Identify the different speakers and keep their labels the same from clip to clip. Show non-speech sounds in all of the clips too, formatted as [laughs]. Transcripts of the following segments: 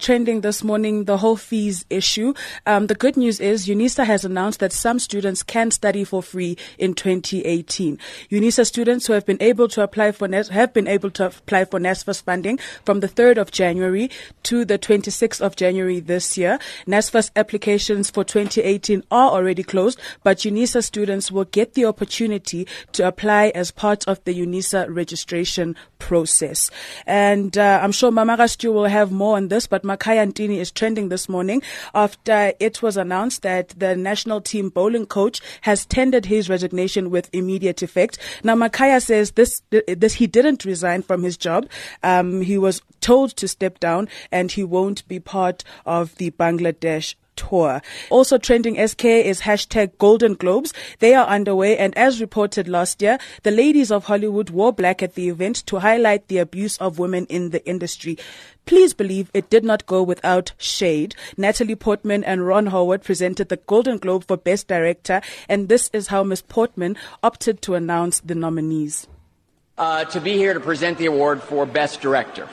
Speaker 1: trending this morning the whole fees issue. Um, the good news is UNISA has announced that some students can study for free in 2018. UNISA students who have been able to apply for NAS- have been able to apply for NSFAS funding from the 3rd of January to the 26th of January this year. NSFAS applications for 2018 are already closed, but UNISA students will get the opportunity to apply as part of the UNISA registration process. And uh, I'm sure Mama Rastu will have more on this, but Makhaya Ntini is trending this morning after it was announced that the national team bowling coach has tendered his resignation with immediate effect. Now, Makhaya says this, this he didn't resign from his job. Um, he was told to step down and he won't be part of the Bangladesh tour. Also trending SK is hashtag Golden Globes. They are underway and as reported last year, the ladies of Hollywood wore black at the event to highlight the abuse of women in the industry. Please believe it did not go without shade. Natalie Portman and Ron Howard presented the Golden Globe for Best Director and this is how Miss Portman opted to announce the nominees.
Speaker 2: Uh, to be here to present the award for Best Director.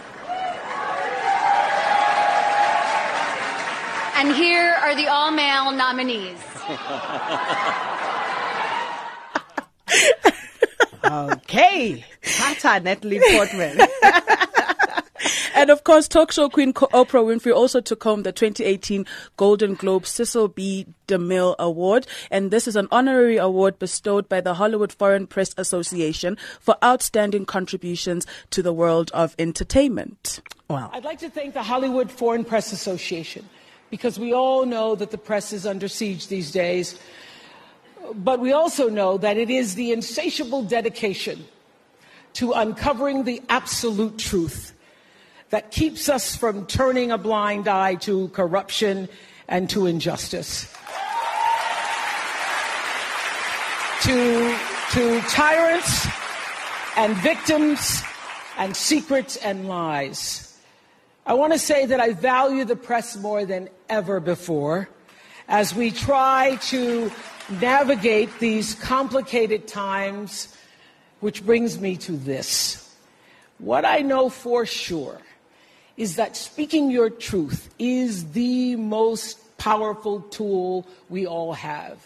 Speaker 3: And here are the all male nominees.
Speaker 4: okay. Tata Natalie Portman. [laughs]
Speaker 1: and of course, talk show queen Oprah Winfrey also took home the 2018 Golden Globe Cecil B. DeMille Award. And this is an honorary award bestowed by the Hollywood Foreign Press Association for outstanding contributions to the world of entertainment.
Speaker 5: Wow. I'd like to thank the Hollywood Foreign Press Association because we all know that the press is under siege these days. But we also know that it is the insatiable dedication to uncovering the absolute truth that keeps us from turning a blind eye to corruption and to injustice. to, to tyrants and victims and secrets and lies. I want to say that I value the press more than ever before as we try to navigate these complicated times, which brings me to this. What I know for sure is that speaking your truth is the most powerful tool we all have.